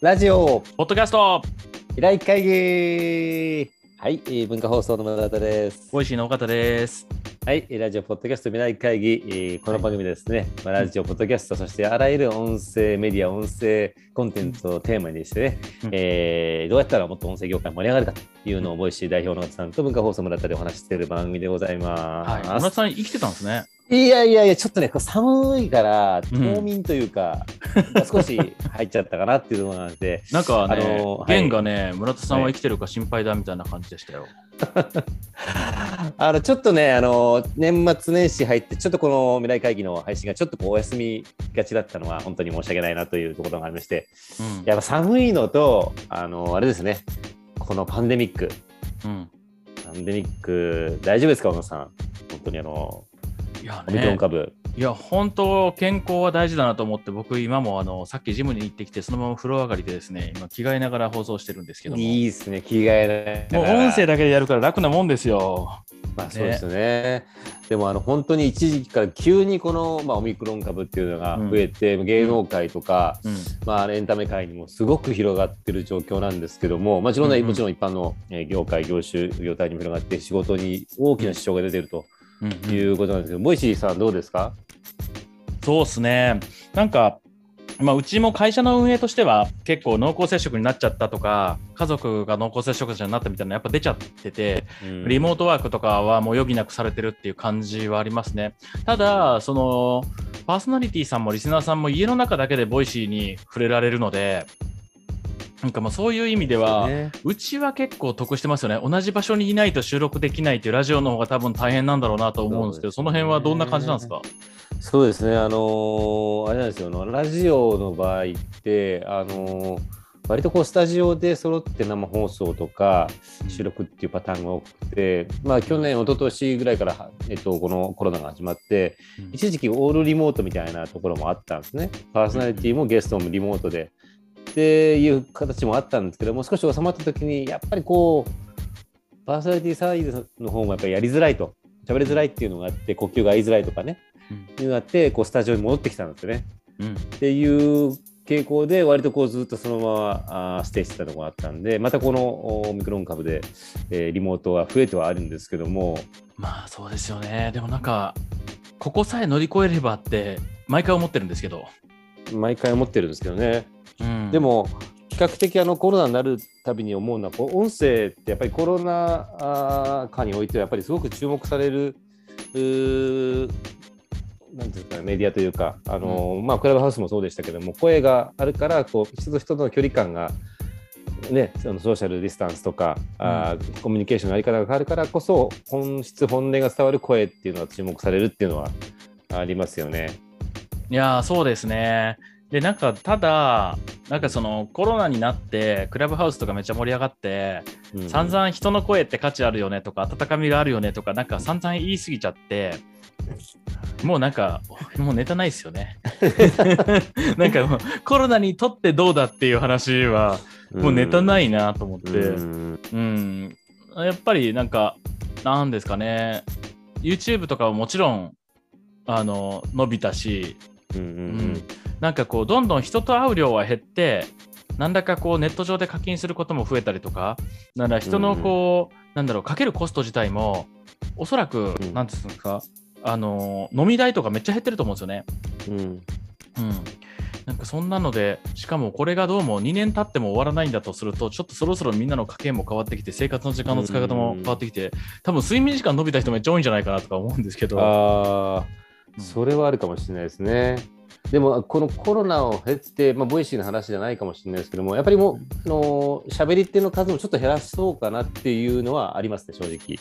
ラジオポッドキャスト未来会議はい、えー文化放送の村田です。 Voicyの緒方です。はい、えーラジオ、ポッドキャスト未来会議、えーこの番組ですね、まあ、ラジオ、ポッドキャスト、そしてあらゆる音声メディア、音声コンテンツをテーマにしてね、うんえーどうやったらもっと音声業界盛り上がるかというのを、 Voicy代表の緒方さんと文化放送村田でお話ししている番組でございはい。ます。村田さん生きてたんですね。いやいやいや、ちょっとね、寒いから、うん冬眠というか、少し入っちゃったかなっていうのがあって、なんかね、あのーはいゲンがね、村田さんは生きてるか心配だみたいな感じでしたよ。あのちょっとね、あの年末年始入って、ちょっとこの未来会議の配信がちょっとこうお休みがちだったのは、本当に申し訳ないなというところがありまして、うん。やっぱ寒いのと、あのあれですね、このパンデミック、うん、パンデミック、大丈夫ですか、小野さん？本当にあの、いやオミクロンね、株。いや、本当、健康は大事だなと思って、僕、今もあのさっきジムに行ってきて、そのまま風呂上がりでですね、今、着替えながら放送してるんですけども。いいですね、着替えもう音声だけでやるから楽なもんですよ。まあそうですよね。でもあの本当に一時期から急にこの、まあ、オミクロン株っていうのが増えて、芸能界とか、うん。まあ、エンタメ界にもすごく広がってる状況なんですけども、まあ、いろんな、うんうんもちろん一般のえー業界、業種、業態にも広がって、仕事に大きな支障が出てるとうんうんいうことなんですけど、 Voicyさん、どうですか？そうですね。なんか、まあ、うちも会社の運営としては結構濃厚接触になっちゃったとか家族が濃厚接触者になったみたいなのやっぱ出ちゃっててリモートワークとかはもう余儀なくされてるっていう感じはありますね。ただそのパーソナリティさんもリスナーさんも家の中だけで Voicyに触れられるのでなんかまあそういう意味では、ねうちは結構得してますよね。同じ場所にいないと収録できないっていうラジオの方が多分大変なんだろうなと思うんですけどその辺はどんな感じなんですか？そうですね、あのーあれなんですよ、ラジオの場合って、あのー割とこうスタジオで揃って生放送とか収録っていうパターンが多くて、まあ去年、一昨年ぐらいから、えっと、このコロナが始まって、うん。一時期オールリモートみたいなところもあったんですね。パーソナリティもゲストもリモートで。っていう形もあったんですけども、少し収まった時に、やっぱりこう、パーソナリティサイドの方もやっぱりやりづらいと、喋りづらいっていうのがあって、呼吸が合いづらいとかね、いうのがあって、こうスタジオに戻ってきたんですよね。うんっていう傾向で、割とこうずっとそのままあーステイしてたところがあったんで、またこのおオミクロン株で、えーリモートは増えてはあるんですけども、まあそうですよね。でもなんか、ここさえ乗り越えればって、毎回思ってるんですけど。毎回思ってるんですけどね。うんで、も比較的あのコロナになるたびに思うのはこう音声ってやっぱりコロナ禍においてはやっぱりすごく注目されるなんていうかねメディアというかあの、まあクラブハウスもそうでしたけども声があるからこう人と人との距離感がね、そのソーシャルディスタンスとか、あーコミュニケーションのやり方が変わるからこそ本質本音が伝わる声っていうのは注目されるっていうのはありますよね。いやー、そうですね。で、なんか、ただ、なんかそのコロナになって、クラブハウスとかめっちゃ盛り上がって、うん散々人の声って価値あるよねとか、温かみがあるよねとか、なんか散々言い過ぎちゃって、もうなんか、もうネタないですよね。なんかもう、コロナにとってどうだっていう話は、もうネタないなと思って。うん。うん、やっぱりなんか、なんですかね、YouTube とかはもちろん、あの、伸びたし、うんううん。ん、なんかこう、どんどん人と会う量は減って、なんだかこう、ネット上で課金することも増えたりとか、だから人のこう、なんだろう、かけるコスト自体も、おそらく、うんなんていうんですか、あの、飲み代とかめっちゃ減ってると思うんですよね。うんうん。なんかそんなので、しかもこれがどうも2年経っても終わらないんだとすると、ちょっとそろそろみんなの家計も変わってきて、生活の時間の使い方も変わってきて、多分睡眠時間伸びた人めっちゃ多いんじゃないかなとか思うんですけど。ああ、うんそれはあるかもしれないですね。でも、このコロナを経て、まあ、 Voicyの話じゃないかもしれないですけども、やっぱりもう、あの喋り手の数もちょっと減らそうかなっていうのはありますね、正直。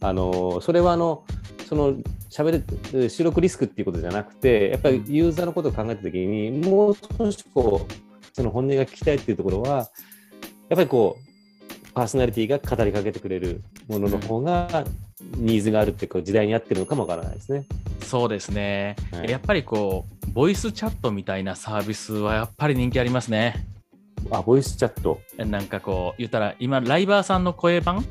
あのそれはあの、その喋る収録リスクっていうことじゃなくて、やっぱりユーザーのことを考えたときに、もう少しこう、その本音が聞きたいっていうところは、やっぱりこう、パーソナリティが語りかけてくれるものの方が、ニーズがあるっていうか、時代に合ってるのかもわからないですね。そうですね、はいやっぱりこう、ボイスチャットみたいなサービスはやっぱり人気ありますね。あ、ボイスチャット。なんかこう、言ったら、今、ライバーさんの声版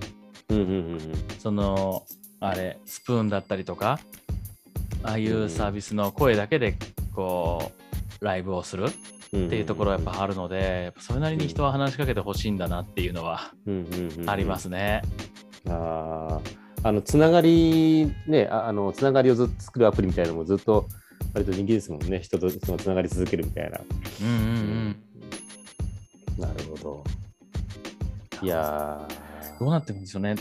うんうんうんうん。その、あれ、スプーンだったりとか、ああいうサービスの声だけで、こう、ライブをする。っていうところはやっぱあるので、それなりに人は話しかけてほしいんだなっていうのはうんうんうんありますね。あーあのつながりねああのつながりをずっと作るアプリみたいなのもずっと割と人気ですもんね人とそのつながり続けるみたいな。うんうんうん。なるほど。いやどうなってるんですよね。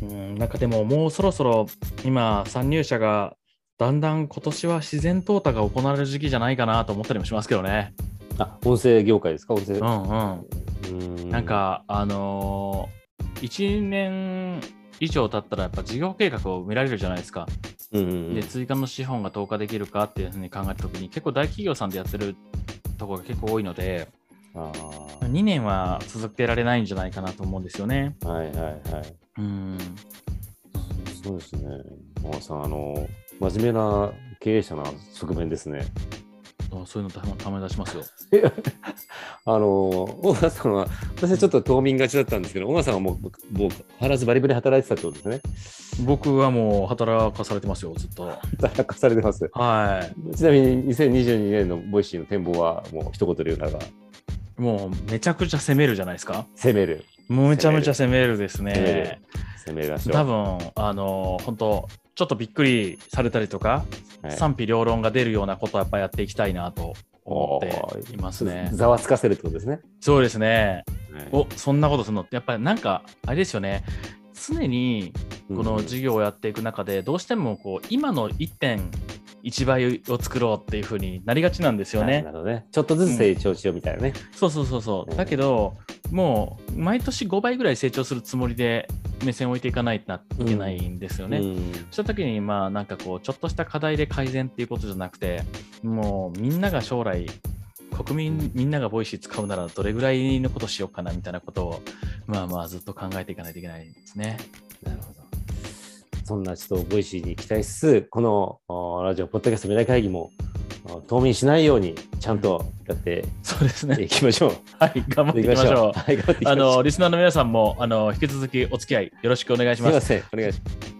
うん、なんかでももうそろそろ今、参入者がだんだん今年は自然淘汰が行われる時期じゃないかなと思ったりもしますけどね。ーあ音声業界ですか？音声。うんうん。うんなん、か、あのー、1年以上経ったらやっぱ事業計画を見られるじゃないですか。うんうんうんで、追加の資本が投下できるかっていうふうに考えたときに、結構大企業さんでやってるところが結構多いので、あ2年は続けられないんじゃないかなと思うんですよね。ーはいはいはい。うん。そうですね。ママさん、あの、真面目な経営者な側面ですね。あそういうのたまたまに出しますよ。あの、小川さんは、私はちょっと冬眠がちだったんですけど、小川さんはもう、もう、変わらずバリバリ働いてたってことですね。僕はもう働かされてますよ、ずっと。働かされてます。はい。ちなみに2022年の Voicyの展望は、もう一言で言うならば、もうめちゃくちゃ攻めるじゃないですか。攻める。めちゃめちゃ攻めるです攻めるね。攻めましょう。多分あの本当ちょっとびっくりされたりとか、はい賛否両論が出るようなことはやっぱやっていきたいなと思っていますね。ざわつかせるってことですね。そうですね。はいおそんなことするの？ってやっぱりなんかあれですよね。常にこの事業をやっていく中でどうしてもこう今の1.1倍を作ろうっていう風になりがちなんですよねな。るほどね。ちょっとずつ成長しようみたいなね。そうそうそうそう。だけど、もう毎年5倍ぐらい成長するつもりで目線を置いていかないといけないんですよね。うんそうした時に、まあなんかこう、ちょっとした課題で改善っていうことじゃなくて、もうみんなが将来、国民みんなが Voicy使うならどれぐらいのことしようかなみたいなことを、まあまあずっと考えていかないといけないですね。なるほど。そんなちょっと Voicyに期待しつつ、このあラジオ、ポッドキャスト未来会議もあ冬眠しないようにちゃんとやってそうですね。いきましょう。はい、頑張っていきましょう。はい、頑張っていきまあしょう。の、リスナーの皆さんも、あの、引き続きお付き合いよろしくお願いします。すみません。お願いします。